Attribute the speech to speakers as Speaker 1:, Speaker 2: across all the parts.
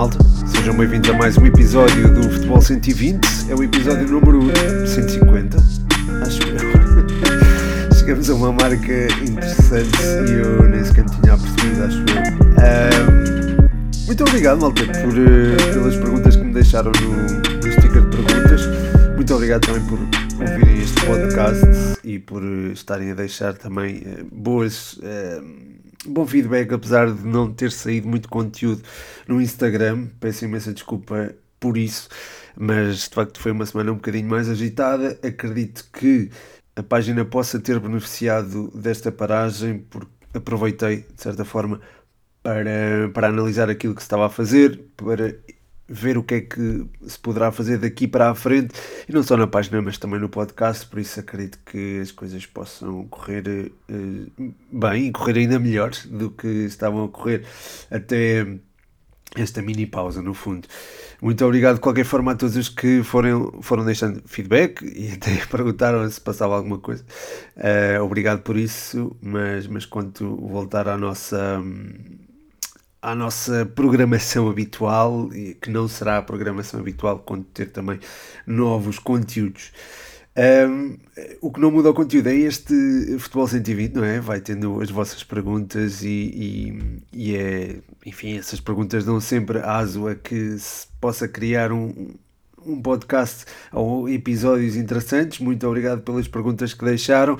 Speaker 1: malta, sejam bem-vindos a mais um episódio do Futebol 120, é o episódio número 150, acho eu. Chegamos a uma marca interessante e eu nem sequer tinha percebido, acho eu. Um, muito obrigado, malta, por, uh, pelas perguntas que me deixaram no, no sticker de perguntas. Muito obrigado também por ouvirem este podcast e por uh, estarem a deixar também uh, boas bom feedback, apesar de não ter saído muito conteúdo no Instagram. Peço imensa desculpa por isso, mas de facto foi uma semana um bocadinho mais agitada. Acredito que a página possa ter beneficiado desta paragem, porque aproveitei, de certa forma, para, para analisar aquilo que se estava a fazer, para ver o que é que se poderá fazer daqui para a frente, e não só na página, mas também no podcast, por isso acredito que as coisas possam correr uh, bem e correr ainda melhor do que estavam a correr até esta mini pausa, no fundo. Muito obrigado de qualquer forma a todos os que foram, foram deixando feedback e até perguntaram se passava alguma coisa. Uh, obrigado por isso, mas, mas quanto voltar à nossa. Hum, à nossa programação habitual, que não será a programação habitual quando ter também novos conteúdos. Um, o que não muda o conteúdo é este Futebol 120, não é? Vai tendo as vossas perguntas e, e, e é, enfim, essas perguntas dão sempre aso a que se possa criar um, um podcast ou episódios interessantes. Muito obrigado pelas perguntas que deixaram.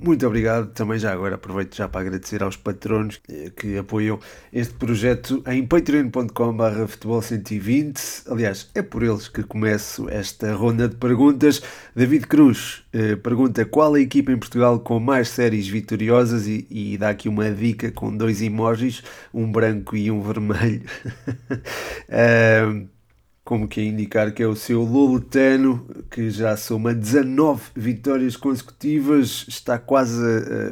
Speaker 1: Muito obrigado também já agora aproveito já para agradecer aos patronos eh, que apoiam este projeto em patreon.com.br futebol 120 aliás é por eles que começo esta ronda de perguntas David Cruz eh, pergunta qual a equipa em Portugal com mais séries vitoriosas e, e dá aqui uma dica com dois emojis um branco e um vermelho como que é indicar que é o seu Loletano, que já soma 19 vitórias consecutivas, está quase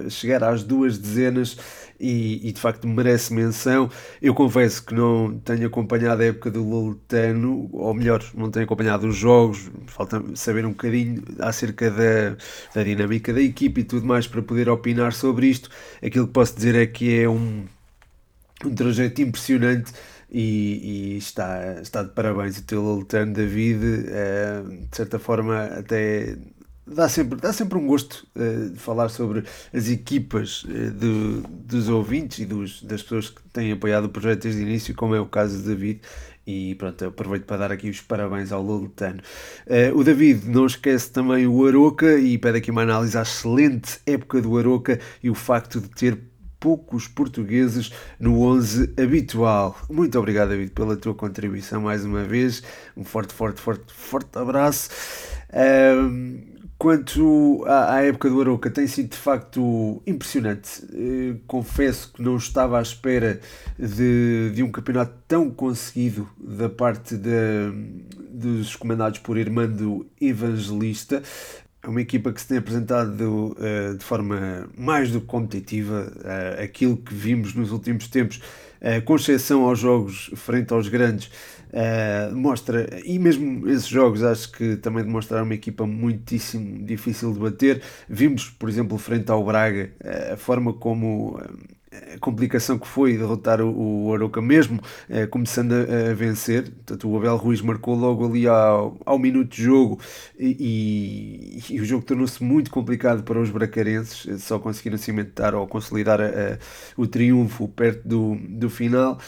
Speaker 1: a chegar às duas dezenas e, e, de facto merece menção. Eu confesso que não tenho acompanhado a época do Loletano, ou melhor, não tenho acompanhado os jogos, falta saber um bocadinho acerca da, da dinâmica da equipe e tudo mais para poder opinar sobre isto. Aquilo que posso dizer é que é um, um trajeto impressionante e, e, está, está de parabéns o teu Lolitano David, é, de certa forma até dá sempre, dá sempre um gosto uh, de falar sobre as equipas uh, dos ouvintes e dos, das pessoas que têm apoiado o projeto desde o início, como é o caso de David. E pronto, aproveito para dar aqui os parabéns ao Lolitano. Uh, o David não esquece também o Aroca e pede aqui uma análise à excelente época do Aroca e o facto de ter poucos portugueses no 11 habitual. Muito obrigado, David, pela tua contribuição mais uma vez. Um forte, forte, forte, forte abraço. Um, quanto à, à, época do Aroca, tem sido de facto impressionante. Uh, confesso que não estava à espera de, de um campeonato tão conseguido da parte de, dos comandados por Irmando Evangelista é uma equipa que se tem apresentado uh, de forma mais do que competitiva, uh, aquilo que vimos nos últimos tempos, uh, com exceção aos jogos frente aos grandes, mostra, e mesmo esses jogos acho que também demonstraram uma equipa muitíssimo difícil de bater. Vimos, por exemplo, frente ao Braga, a forma como a complicação que foi derrotar o, o Aroca mesmo eh, começando a, a, vencer. Portanto, o Abel Ruiz marcou logo ali ao, ao minuto de jogo e, e, e o jogo tornou-se muito complicado para os bracarenses. Eh, só conseguiram cimentar ou consolidar a, a, o triunfo perto do, do final.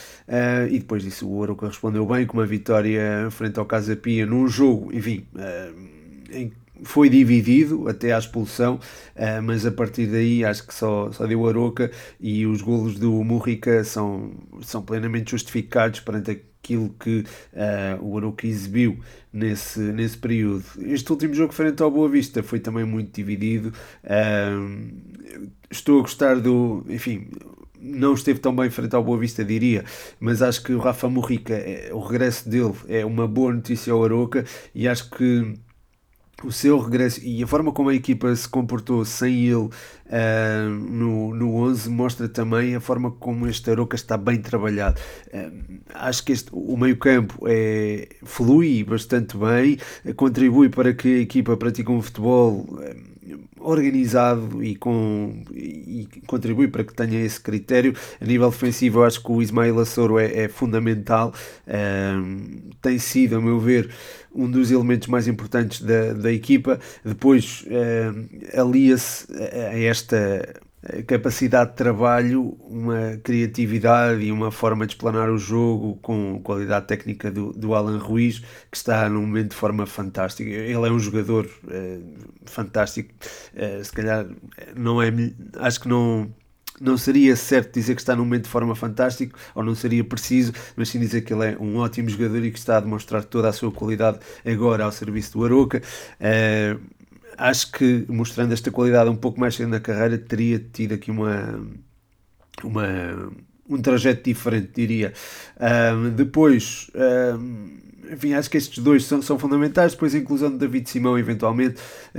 Speaker 1: E depois disso, o Aroca respondeu bem com uma vitória frente ao Casa Pia num jogo, enfim. Uh, em foi dividido até à expulsão, uh, mas a partir daí acho que só, só deu Aroca e os golos do Murrica são, são plenamente justificados perante aquilo que uh, o Aroca exibiu nesse, nesse período. Este último jogo frente ao Boa Vista foi também muito dividido. Uh, estou a gostar do. Enfim, não esteve tão bem frente ao Boa Vista, diria, mas acho que o Rafa Murrica, o regresso dele é uma boa notícia ao Aroca e acho que o seu regresso e a forma como a equipa se comportou sem ele uh, no, no 11 mostra também a forma como este Aroca está bem trabalhado. Uh, acho que este, o meio-campo é, flui bastante bem, contribui para que a equipa pratique um futebol. Uh, organizado e, com, e contribui para que tenha esse critério. A nível defensivo, eu acho que o Ismael Assoro é, é fundamental, uh, tem sido, a meu ver, um dos elementos mais importantes da, da equipa. Depois uh, alia-se a esta capacidade de trabalho, uma criatividade e uma forma de explanar o jogo com qualidade técnica do, do Alan Ruiz, que está num momento de forma fantástica. Ele é um jogador é, fantástico, é, se calhar não é, acho que não não seria certo dizer que está num momento de forma fantástico, ou não seria preciso, mas sim dizer que ele é um ótimo jogador e que está a demonstrar toda a sua qualidade agora ao serviço do Aroca. Uh, acho que mostrando esta qualidade um pouco mais cedo na carreira teria tido aqui uma, uma um trajeto diferente, diria. Um, depois, um, enfim, acho que estes dois são, são fundamentais. Depois a inclusão de David Simão, eventualmente, uh,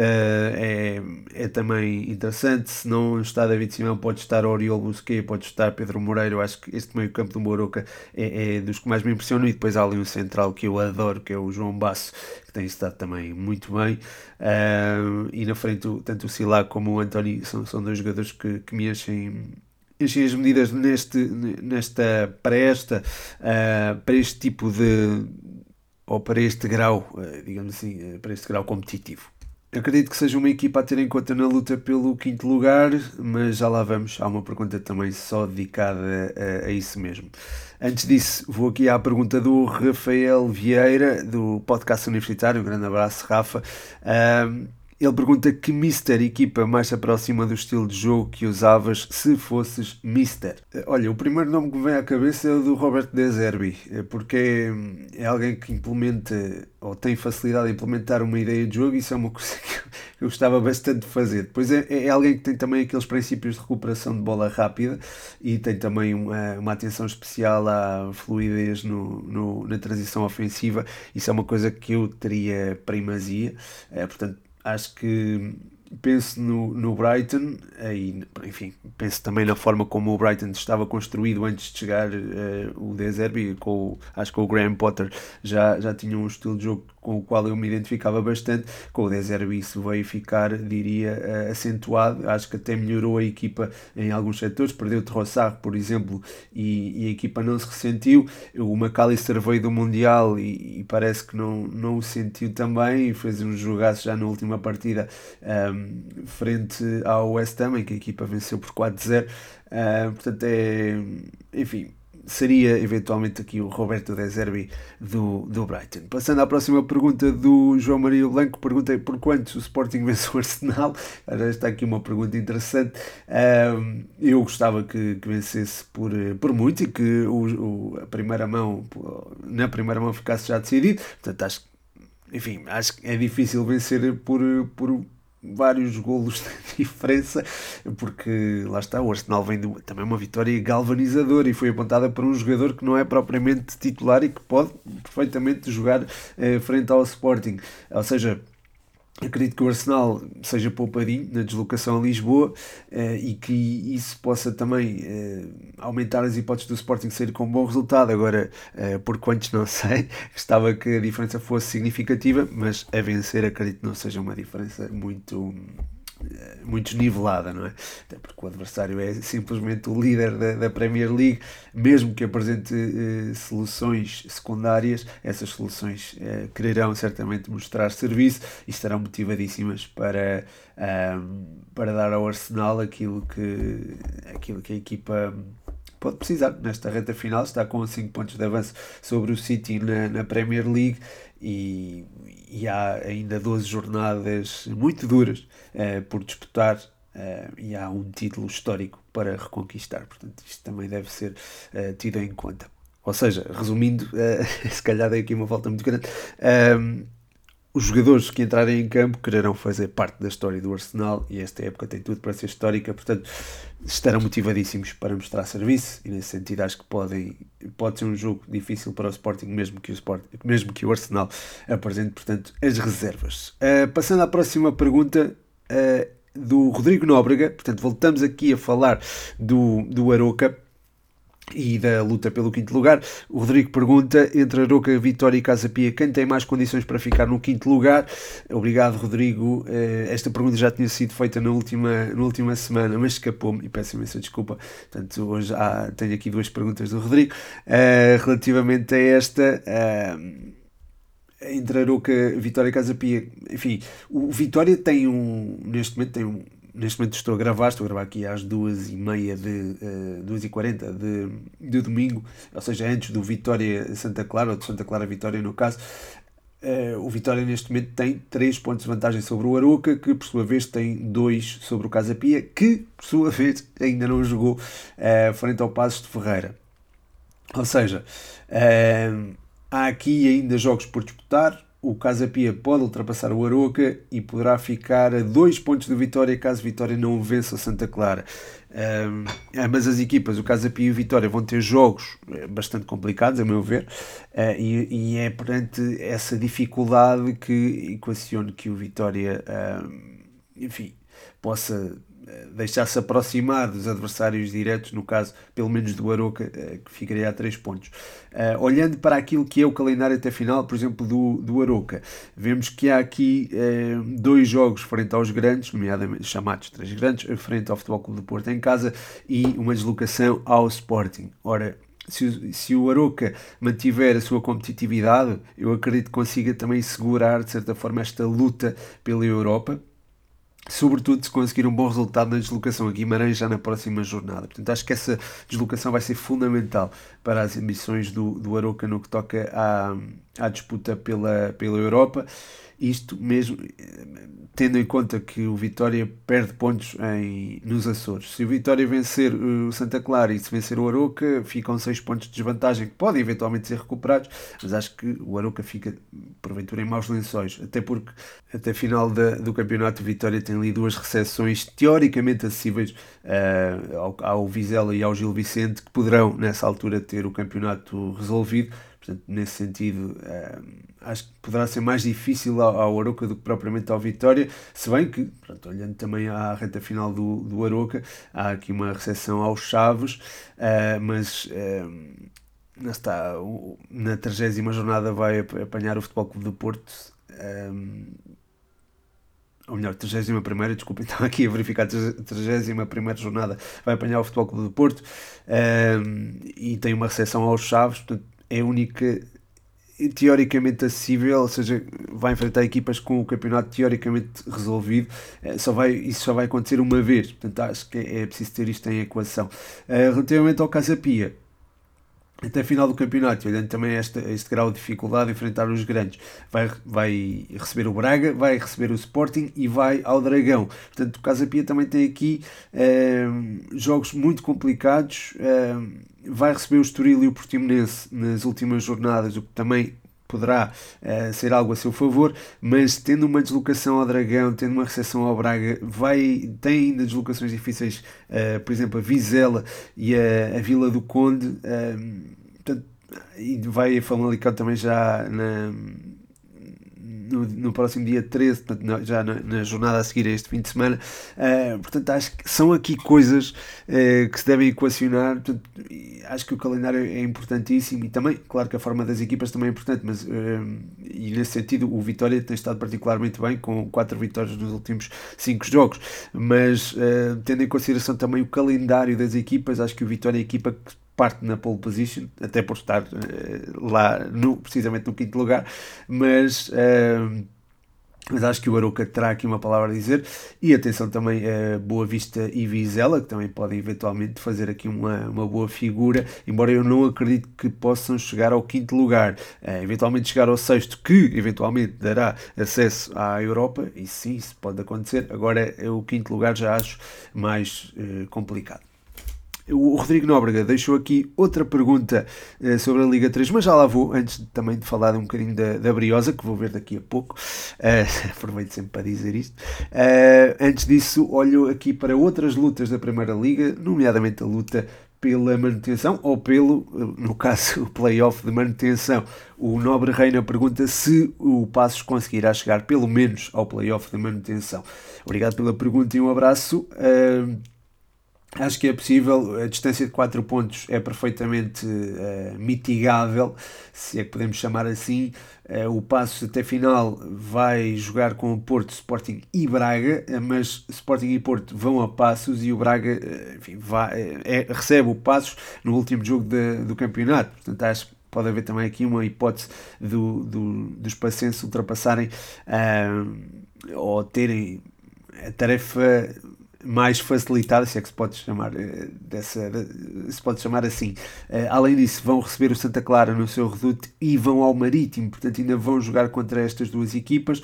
Speaker 1: é, é também interessante. Se não está David Simão, pode estar Oriol Busquet, pode estar Pedro Moreira. Eu acho que este meio campo do Moroca é, é, dos que mais me impressionam. E depois há ali um central que eu adoro, que é o João Basso, que tem estado também muito bem. Uh, e na frente, tanto o Silá como o António são, são dois jogadores que, que me enchem enchem as medidas neste, nesta, para, esta, uh, para este tipo de, ou para este grau, eh, digamos assim, eh, para este grau competitivo. Acredito que seja uma equipa a ter em conta na luta pelo quinto lugar, mas já lá vamos. Há uma pergunta também só dedicada a, a isso mesmo. Antes disso, vou aqui à pergunta do Rafael Vieira, do podcast universitário. Um grande abraço, Rafa. Um, ele pergunta que Mister equipa mais se aproxima do estilo de jogo que usavas se fosses Mister. Olha, o primeiro nome que me vem à cabeça é o do Robert De Zerbi, é porque é alguém que implementa ou tem facilidade em implementar uma ideia de jogo e isso é uma coisa que eu gostava bastante de fazer. Depois é, é alguém que tem também aqueles princípios de recuperação de bola rápida e tem também uma, uma atenção especial à fluidez no, no, na transição ofensiva. Isso é uma coisa que eu teria primazia. É, portanto, acho que penso no, no Brighton, e, enfim, penso também na forma como o Brighton estava construído antes de chegar uh, o De Zerbi, com, acho que o Graham Potter já, já tinha um estilo de jogo com o qual eu me identificava bastante. Com o Deserbi isso veio ficar, diria, eh, acentuado. Acho que até melhorou a equipa em alguns setores. Perdeu Trossard, por exemplo, e, e, a equipa não se ressentiu. O McAllister veio do Mundial e, e, parece que não, não o sentiu também. Fez um jogaço já na última partida um, ehm, frente ao West Ham, em que a equipa venceu por 4-0. Uh, eh, portanto, é. Enfim seria eventualmente aqui o Roberto De Zerbi do, do Brighton. Passando à próxima pergunta do João Maria Blanco, pergunta por quanto o Sporting vence o Arsenal. Já está aqui uma pergunta interessante. Um, eu gostava que, que, vencesse por, por muito e que o, o, a primeira mão, na primeira mão ficasse já decidido. Portanto, acho enfim, acho que é difícil vencer por, por vários golos de diferença, porque lá está, o Arsenal vem de também uma vitória galvanizadora e foi apontada por um jogador que não é propriamente titular e que pode perfeitamente jogar eh, frente ao Sporting. Ou seja, Acredito que o Arsenal seja poupadinho na deslocação a Lisboa eh, e que isso possa também eh, aumentar as hipóteses do Sporting sair com um bom resultado. Agora, eh, por quantos não sei, gostava que a diferença fosse significativa, mas a vencer acredito que não seja uma diferença muito muito desnivelada, não é? Até porque o adversário é simplesmente o líder da, da Premier League, mesmo que apresente eh, soluções secundárias, essas soluções eh, quererão certamente mostrar serviço e estarão motivadíssimas para, para dar ao Arsenal aquilo que, aquilo que a equipa pode precisar nesta reta final. Está com 5 pontos de avanço sobre o City na, na Premier League e, e há ainda 12 jornadas muito duras uh, por disputar uh, e há um título histórico para reconquistar. Portanto, isto também deve ser uh, tido em conta. Ou seja, resumindo, se calhar dei aqui uma volta muito grande. Os jogadores que entrarem em campo quererão fazer parte da história do Arsenal e esta época tem tudo para ser histórica, portanto estarão motivadíssimos para mostrar serviço e nesse sentido acho que podem, pode ser um jogo difícil para o Sporting mesmo que o, Sporting, mesmo que o Arsenal apresente portanto as reservas. Uh, passando à próxima pergunta uh, do Rodrigo Nóbrega, portanto voltamos aqui a falar do, do Aroca e da luta pelo quinto lugar. O Rodrigo pergunta: entre Aroca, Vitória e Casa Pia, quem tem mais condições para ficar no quinto lugar? Obrigado, Rodrigo. Eh, esta pergunta já tinha sido feita na última, na última semana, mas escapou-me e peço imensa desculpa. Portanto, hoje há, tenho aqui duas perguntas do Rodrigo. Uh, relativamente a esta. Uh, entre Aroca, Vitória e Casa Pia, enfim, o Vitória tem um, neste momento tem um, neste momento estou a gravar, estou a gravar aqui às 2h30 de uh, 2h40 de, de domingo, ou seja, antes do Vitória Santa Clara, ou de Santa Clara Vitória no caso. Uh, o Vitória neste momento tem 3 pontos de vantagem sobre o Aroca, que por sua vez tem 2 sobre o Casa Pia, que por sua vez ainda não jogou uh, frente ao Passos de Ferreira. Ou seja, uh, há aqui ainda jogos por disputar o Casa Pia pode ultrapassar o Aroca e poderá ficar a dois pontos de vitória caso Vitória não vença o Santa Clara. Um, ambas as equipas, o Casa Pia e o Vitória, vão ter jogos eh, bastante complicados, a meu ver, uh, e, e, é perante essa dificuldade que equaciono que o Vitória, enfim, possa deixar-se aproximar dos adversários diretos, no caso, pelo menos do Aroca, eh, que ficaria a 3 pontos. Uh, olhando para aquilo que é o calendário até final, por exemplo, do, do Aroca, vemos que há aqui uh, dois jogos frente aos grandes, nomeadamente chamados três grandes, frente ao Futebol Clube do Porto em casa e uma deslocação ao Sporting. Ora, se, se o Aroca mantiver a sua competitividade, eu acredito que consiga também segurar, de certa forma, esta luta pela Europa sobretudo se conseguir um bom resultado na deslocação a Guimarães já na próxima jornada. Portanto, acho que essa deslocação vai ser fundamental para as ambições do, do Aroca no que toca à, à disputa pela, pela Europa. Isto mesmo tendo em conta que o Vitória perde pontos em, nos Açores. Se o Vitória vencer o Santa Clara e se vencer o Aroca, ficam 6 pontos de desvantagem que podem eventualmente ser recuperados, mas acho que o Aroca fica porventura em maus lençóis, até porque até final da, do campeonato o Vitória tem ali duas recepções teoricamente acessíveis uh, ao, ao Vizela e ao Gil Vicente, que poderão nessa altura ter o campeonato resolvido Portanto, nesse sentido, uh, acho que poderá ser mais difícil ao, ao Aroca do que propriamente ao Vitória, se bem que, pronto, olhando também à reta final do, do Aroca, há aqui uma recepção aos Chaves, uh, mas uh, está, na 30 jornada vai apanhar o Futebol Clube do Porto. Um, ou melhor, 31 desculpa, então aqui a verificar a 31 jornada vai apanhar o Futebol Clube do Porto um, e tem uma recepção aos Chaves, portanto é a única teoricamente acessível, ou seja, vai enfrentar equipas com o campeonato teoricamente resolvido, eh, só vai, isso só vai acontecer uma vez, portanto acho que é preciso ter isto em equação. Uh, relativamente ao Casa Pia, até a final do campeonato, olhando também esta, este grau de dificuldade de enfrentar os grandes, vai, vai receber o Braga, vai receber o Sporting e vai ao Dragão. Portanto, o Casa Pia também tem aqui eh, jogos muito complicados. Eh, vai receber o Estoril e o Portimonense nas últimas jornadas, o que também poderá uh, ser algo a seu favor, mas tendo uma deslocação ao Dragão, tendo uma recepção ao Braga, vai, tem ainda deslocações difíceis, uh, por exemplo, a Vizela e a, a Vila do Conde, uh, portanto, e vai a Famalicão também já na no, no próximo dia 13, portanto, já na, na, jornada a seguir a este fim de semana. Uh, portanto, acho que são aqui coisas uh, que se devem equacionar. Portanto, acho que o calendário é importantíssimo e também, claro que a forma das equipas também é importante, mas uh, e nesse sentido o Vitória tem estado particularmente bem, com 4 vitórias nos últimos 5 jogos. Mas tendo em consideração também o calendário das equipas, acho que o Vitória é a equipa que parte na pole position, até por estar uh, lá no, precisamente no quinto lugar, mas, uh, mas acho que o Aroca terá aqui uma palavra a dizer. E atenção também a uh, Boa Vista e Vizela, que também podem eventualmente fazer aqui uma, uma boa figura, embora eu não acredito que possam chegar ao quinto lugar, uh, eventualmente chegar ao sexto, que eventualmente dará acesso à Europa, e sim, isso pode acontecer. Agora o quinto lugar já acho mais complicado. O Rodrigo Nóbrega deixou aqui outra pergunta uh, sobre a Liga 3, mas já lá vou, antes de, também de falar um bocadinho da, da Briosa, que vou ver daqui a pouco. Uh, aproveito sempre para dizer isto. Uh, antes disso, olho aqui para outras lutas da Primeira Liga, nomeadamente a luta pela manutenção ou pelo, no caso, o playoff de manutenção. O Nobre Reina pergunta se o Passos conseguirá chegar pelo menos ao playoff de manutenção. Obrigado pela pergunta e um abraço. Uh, Acho que é possível, a distância de 4 pontos é perfeitamente uh, mitigável, se é que podemos chamar assim. Uh, o passo até final vai jogar com o Porto, Sporting e Braga, uh, mas Sporting e Porto vão a passos e o Braga enfim, vai, é, recebe o passos no último jogo de, do campeonato. Portanto, acho que pode haver também aqui uma hipótese do, do, dos pacientes ultrapassarem ou terem a tarefa mais facilitada, se é que se pode chamar eh, dessa, se pode chamar assim. Eh, além disso, vão receber o Santa Clara no seu reduto e vão ao Marítimo, portanto ainda vão jogar contra estas duas equipas.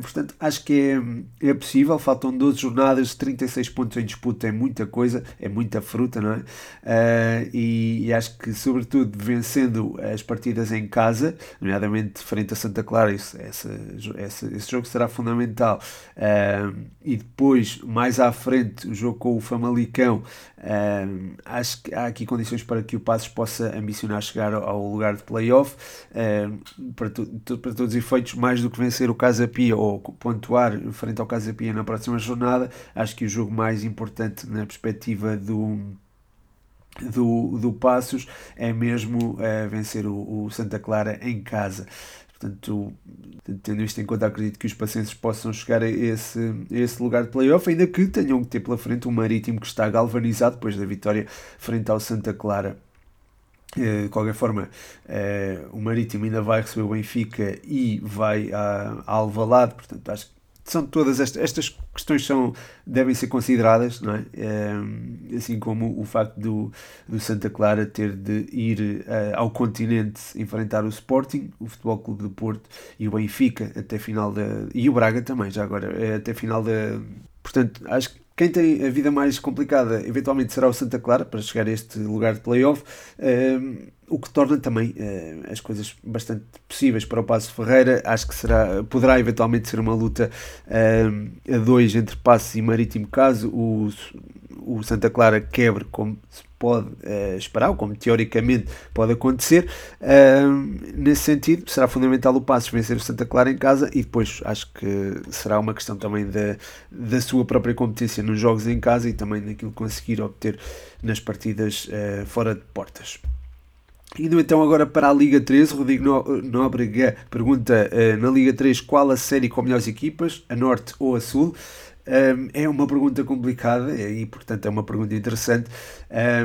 Speaker 1: Portanto, acho que é, é possível. Faltam 12 jornadas, 36 pontos em disputa, é muita coisa, é muita fruta, não é? Uh, e, e, acho que, sobretudo, vencendo as partidas em casa, nomeadamente frente a Santa Clara, isso, essa, essa, esse jogo será fundamental. Uh, e depois, mais à frente, o jogo com o Famalicão, acho que há aqui condições para que o Passos possa ambicionar chegar ao lugar de playoff. para, para todos os efeitos, mais do que vencer o Casa Pia ou pontuar frente ao Casa Pia na próxima jornada, acho que o jogo mais importante na perspectiva do do, do Passos é mesmo é, vencer o, o, Santa Clara em casa. Portanto, tendo isto em conta, acredito que os pacientes possam chegar a esse, a esse lugar de playoff, ainda que tenham que ter pela frente um Marítimo que está galvanizado depois da vitória frente ao Santa Clara. Eh, de qualquer forma, eh, o Marítimo ainda vai receber o Benfica e vai a, Alvalade, portanto acho que são todas estas, estas questões são, devem ser consideradas, não é? é assim como o facto do, do Santa Clara ter de ir ao continente enfrentar o Sporting, o Futebol Clube do Porto e o Benfica até final da. e o Braga também, já agora, eh, até final da. Portanto, acho que quem tem a vida mais complicada eventualmente será o Santa Clara para chegar a este lugar de playoff. Uh, o que torna também uh, as coisas bastante possíveis para o Passo Ferreira. Acho que será, poderá eventualmente ser uma luta uh, a dois entre Passos e Marítimo, caso o, o Santa Clara quebre, como se pode uh, esperar, ou como teoricamente pode acontecer. nesse sentido, será fundamental o Passos vencer o Santa Clara em casa e depois acho que será uma questão também da, da sua própria competência nos jogos em casa e também naquilo que conseguir obter nas partidas fora de portas. Indo então agora para a Liga 3, Rodrigo Nóbrega pergunta uh, na Liga 3 qual a série com melhores equipas, a Norte ou a Sul? É uma pergunta complicada e, portanto, é uma pergunta interessante,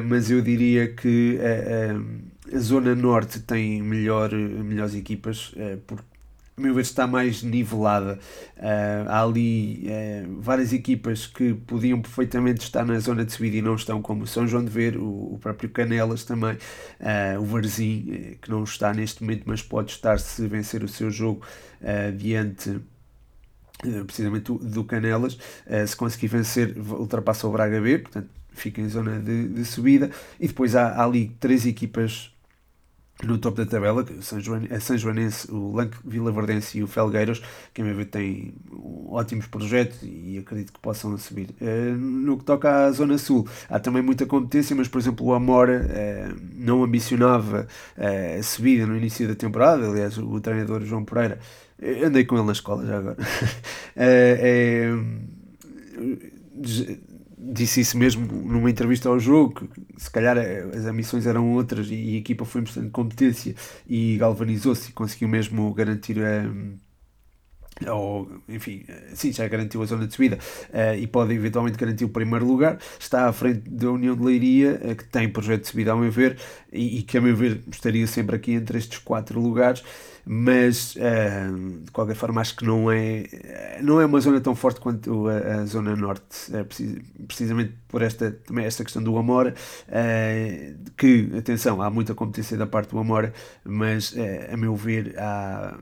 Speaker 1: mas eu diria que uh, a Zona Norte tem melhor, melhores equipas, porque a meu ver, está mais nivelada. Uh, há ali uh, várias equipas que podiam perfeitamente estar na zona de subida e não estão, como o São João de Ver, o, o próprio Canelas também, uh, o Varzim, que não está neste momento, mas pode estar se vencer o seu jogo diante precisamente do, do Canelas. se conseguir vencer, ultrapassa o Braga B, portanto fica em zona de, de subida. E depois há, há ali três equipas no topo da tabela, São Joan, a São Joanense, o Lanque Vila Verdense e o Felgueiros, que a meu ver têm ótimos projetos e acredito que possam subir. Uh, no que toca à Zona Sul, há também muita competência, mas por exemplo o Amora uh, não ambicionava uh, a subida no início da temporada, aliás o treinador João Pereira, andei com ele na escola já agora, é, disse isso mesmo numa entrevista ao jogo, que se calhar eh, as ambições eram outras e a equipa foi mostrando competência e galvanizou-se e conseguiu mesmo garantir a. ou, enfim, sim, já garantiu a zona de subida uh, e pode eventualmente garantir o primeiro lugar. Está à frente da União de Leiria, uh, que tem projeto de subida, ao meu ver, e, e, que, a meu ver, estaria sempre aqui entre estes quatro lugares mas uh, de qualquer forma acho que não é, não é uma zona tão forte quanto a, a zona norte, é precisamente por esta, também esta questão do Amora, que, atenção, há muita competência da parte do Amora, mas a meu ver há,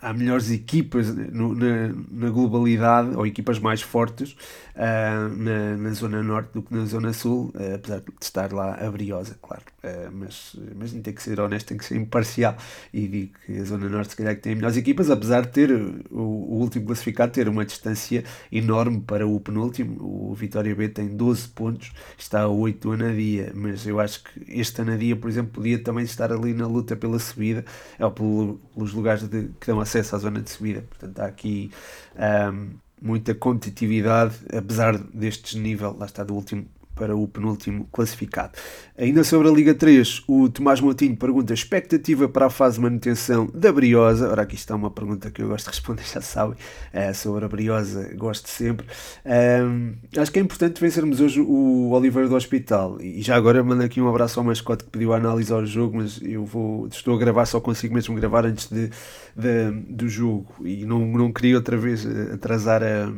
Speaker 1: há melhores equipas no, na, na, globalidade, ou equipas mais fortes uh, na, na zona norte do que na zona sul, uh, apesar de estar lá a Briosa, claro. Uh, mas, mas tem que ser honesto, tem que ser imparcial e digo que a zona norte se calhar que tem melhores equipas, apesar de ter o, o último classificado ter uma distância enorme para o penúltimo. O Vitória B tem 12 pontos, está a 8 do Anadia, mas eu acho que este Anadia, por exemplo, podia também estar ali na luta pela subida, ou pelos lugares de, que dão acesso acesso à zona de subida. Portanto, há aqui um, muita competitividade, apesar deste nível, lá está, do último para o penúltimo classificado. Ainda sobre a Liga 3, o Tomás Moutinho pergunta expectativa para a fase de manutenção da Briosa. Ora, aqui está uma pergunta que eu gosto de responder, já sabem, é, sobre a Briosa, gosto sempre. Acho que é importante vencermos hoje o Oliveira do Hospital. E já agora mando aqui um abraço ao mascote que pediu a análise ao jogo, mas eu vou, estou a gravar, só consigo mesmo gravar antes de, de do jogo. E não, não queria outra vez atrasar a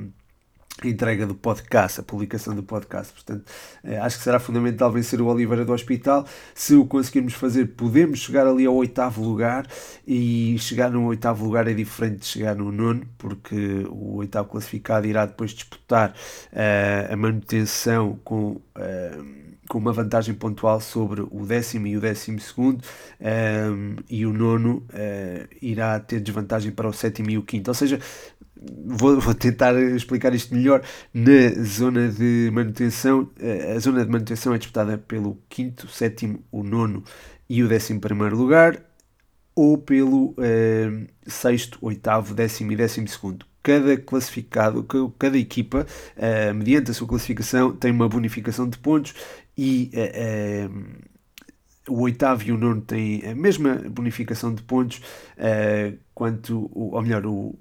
Speaker 1: entrega do podcast, a publicação do podcast. Portanto, eh, acho que será fundamental vencer o Oliveira do Hospital. Se o conseguirmos fazer, podemos chegar ali ao oitavo lugar e chegar no oitavo lugar é diferente de chegar no nono, porque o oitavo classificado irá depois disputar uh, a manutenção com. Uh, com uma vantagem pontual sobre o décimo e o décimo segundo, um, e o nono uh, irá ter desvantagem para o sétimo e o quinto. Ou seja, Vou, vou, tentar explicar isto melhor. Na zona de manutenção, eh, a zona de manutenção é disputada pelo quinto, sétimo, o nono e o décimo primeiro lugar, ou pelo eh, sexto, oitavo, décimo e décimo segundo. Cada classificado, cada equipa, eh, mediante a sua classificação, tem uma bonificação de pontos e eh, eh o oitavo e o nono têm a mesma bonificação de pontos, uh, quanto, ou melhor, o,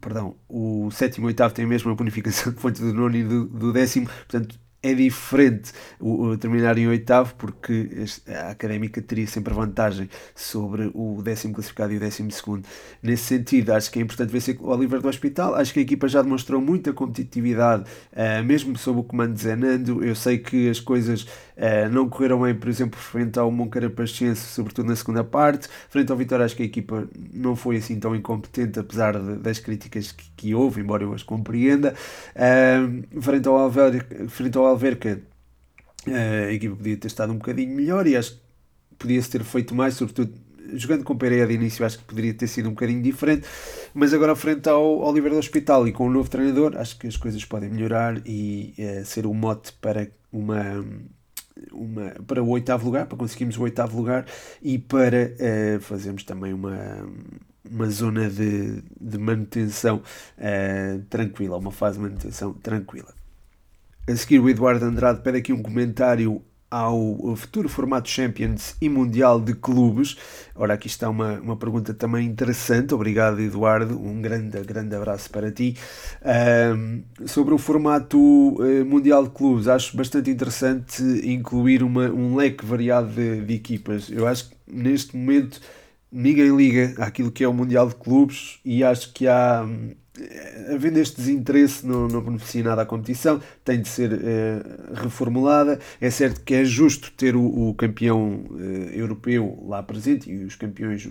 Speaker 1: perdão, o sétimo e oitavo têm a mesma bonificação de pontos do nono e do, do décimo, portanto é diferente o, o, terminar em oitavo, porque a académica teria sempre vantagem sobre o décimo classificado e o décimo segundo. Nesse sentido, acho que é importante vencer o Oliver do Hospital. Acho que a equipa já demonstrou muita competitividade, uh, mesmo sob o comando de Zenando. Eu sei que as coisas uh, não correram bem, por exemplo, frente ao Moncarapachense, sobretudo na segunda parte. Frente ao Vitória, acho que a equipa não foi assim tão incompetente, apesar de, das críticas que, que, houve, embora eu as compreenda. Uh, frente ao Alver, frente ao Alverca, a equipa podia ter estado um bocadinho melhor e acho que podia-se ter feito mais, sobretudo jogando com o Pereira de início, acho que poderia ter sido um bocadinho diferente, mas agora frente ao Oliver do Hospital e com o um novo treinador, acho que as coisas podem melhorar e é, ser um mote para uma. Uma, para o oitavo lugar, para conseguirmos o oitavo lugar e para uh, fazermos também uma, uma zona de, de manutenção uh, tranquila, uma fase de manutenção tranquila. A seguir, o Eduardo Andrade pede aqui um comentário ao futuro formato Champions e Mundial de Clubes. Ora, aqui está uma, uma pergunta também interessante. Obrigado, Eduardo. Um grande, grande abraço para ti. Um, sobre o formato uh, Mundial de Clubes, acho bastante interessante incluir uma, um leque variado de, de equipas. Eu acho que neste momento ninguém liga àquilo que é o Mundial de Clubes e acho que há eh, havendo este desinteresse, não, não beneficia nada a competição, tem de ser eh, reformulada. É certo que é justo ter o, o campeão eh, europeu lá presente e os campeões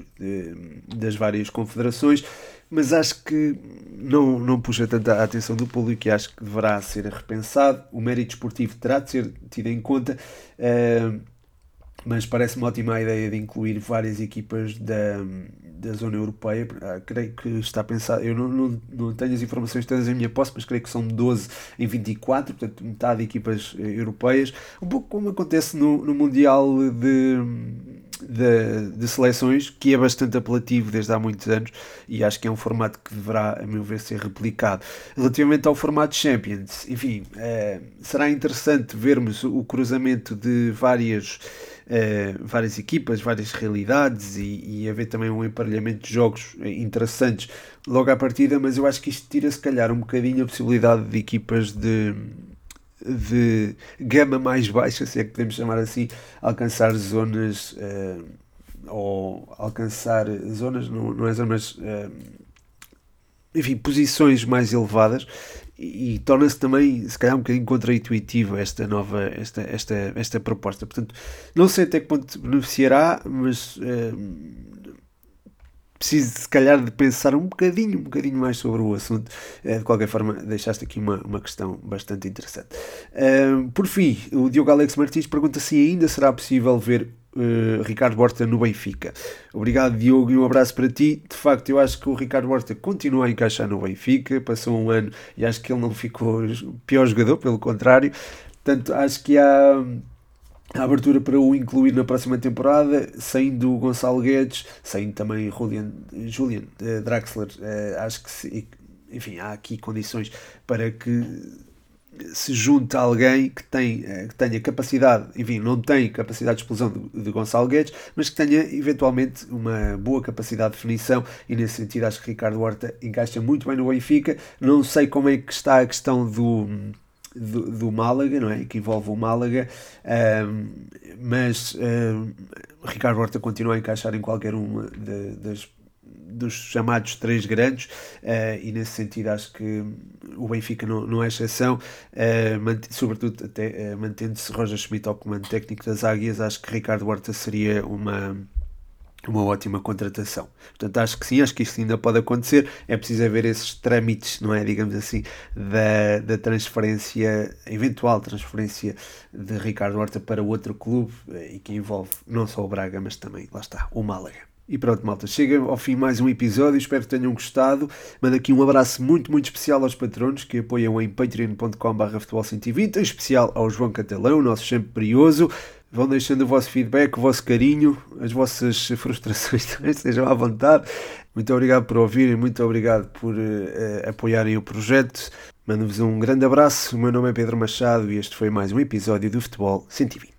Speaker 1: das várias confederações, mas acho que não, não puxa tanta a atenção do público e acho que deverá ser repensado. O mérito esportivo terá de ser tido em conta mas parece-me ótima a ideia de incluir várias equipas da, da zona europeia. Ah, creio que está pensado, eu não, não, não tenho as informações todas em minha posse, mas creio que são 12 em 24, portanto, metade de equipas eh, europeias, um pouco como acontece no, no Mundial de, de, de, seleções, que é bastante apelativo desde há muitos anos e acho que é um formato que deverá, a meu ver, ser replicado. Relativamente ao formato Champions, enfim, é, será interessante vermos o cruzamento de várias uh, várias equipas, várias realidades e, e haver também um emparelhamento de jogos interessantes logo à partida, mas eu acho que isto tira se calhar um bocadinho a possibilidade de equipas de, de gama mais baixa, se é que podemos chamar assim, alcançar zonas uh, ou alcançar zonas, não, não é zonas, uh, enfim, posições mais elevadas e, torna-se também, se calhar, um bocadinho contra-intuitivo esta nova, esta, esta, esta proposta. Portanto, não sei até que ponto beneficiará, mas é, preciso, se calhar, de pensar um bocadinho, um bocadinho mais sobre o assunto. É, de qualquer forma, deixaste aqui uma, uma questão bastante interessante. É, por fim, o Diogo Alex Martins pergunta se ainda será possível ver uh, Ricardo Horta no Benfica. Obrigado, Diogo, e um abraço para ti. De facto, eu acho que o Ricardo Horta continua a encaixar no Benfica. Passou um ano e acho que ele não ficou pior jogador, pelo contrário. Portanto, acho que há a abertura para o incluir na próxima temporada, saindo o Gonçalo Guedes, saindo também Julian, Julian uh, Draxler, uh, acho que se, enfim, há aqui condições para que se junta alguém que, tem, que tenha capacidade, enfim, não tem capacidade de explosão de, de Gonçalo Guedes, mas que tenha eventualmente uma boa capacidade de definição e nesse sentido acho que Ricardo Horta encaixa muito bem no Benfica. Não sei como é que está a questão do do, do, Málaga, não é? Que envolve o Málaga, um, mas um, Ricardo Horta continua a encaixar em qualquer uma de, das dos chamados três grandes, uh, e nesse sentido acho que o Benfica não, não é exceção, uh, sobretudo até uh, mantendo-se Roger Schmidt ao comando técnico das Águias, acho que Ricardo Horta seria uma uma ótima contratação. Portanto, acho que sim, acho que isto ainda pode acontecer. É preciso haver esses trâmites, não é? Digamos assim, da, da transferência, eventual transferência de Ricardo Horta para outro clube e que envolve não só o Braga, mas também, lá está, o Málaga. E pronto, malta, chega ao fim mais um episódio, espero que tenham gostado. Mando aqui um abraço muito, muito especial aos patronos que apoiam em patreon.com.br futebol120, em especial ao João Catalão, nosso sempre brioso. Vão deixando o vosso feedback, o vosso carinho, as vossas frustrações também, sejam à vontade. Muito obrigado por ouvirem, muito obrigado por uh, apoiarem o projeto. Mando-vos um grande abraço. O meu nome é Pedro Machado e este foi mais um episódio do Futebol 120.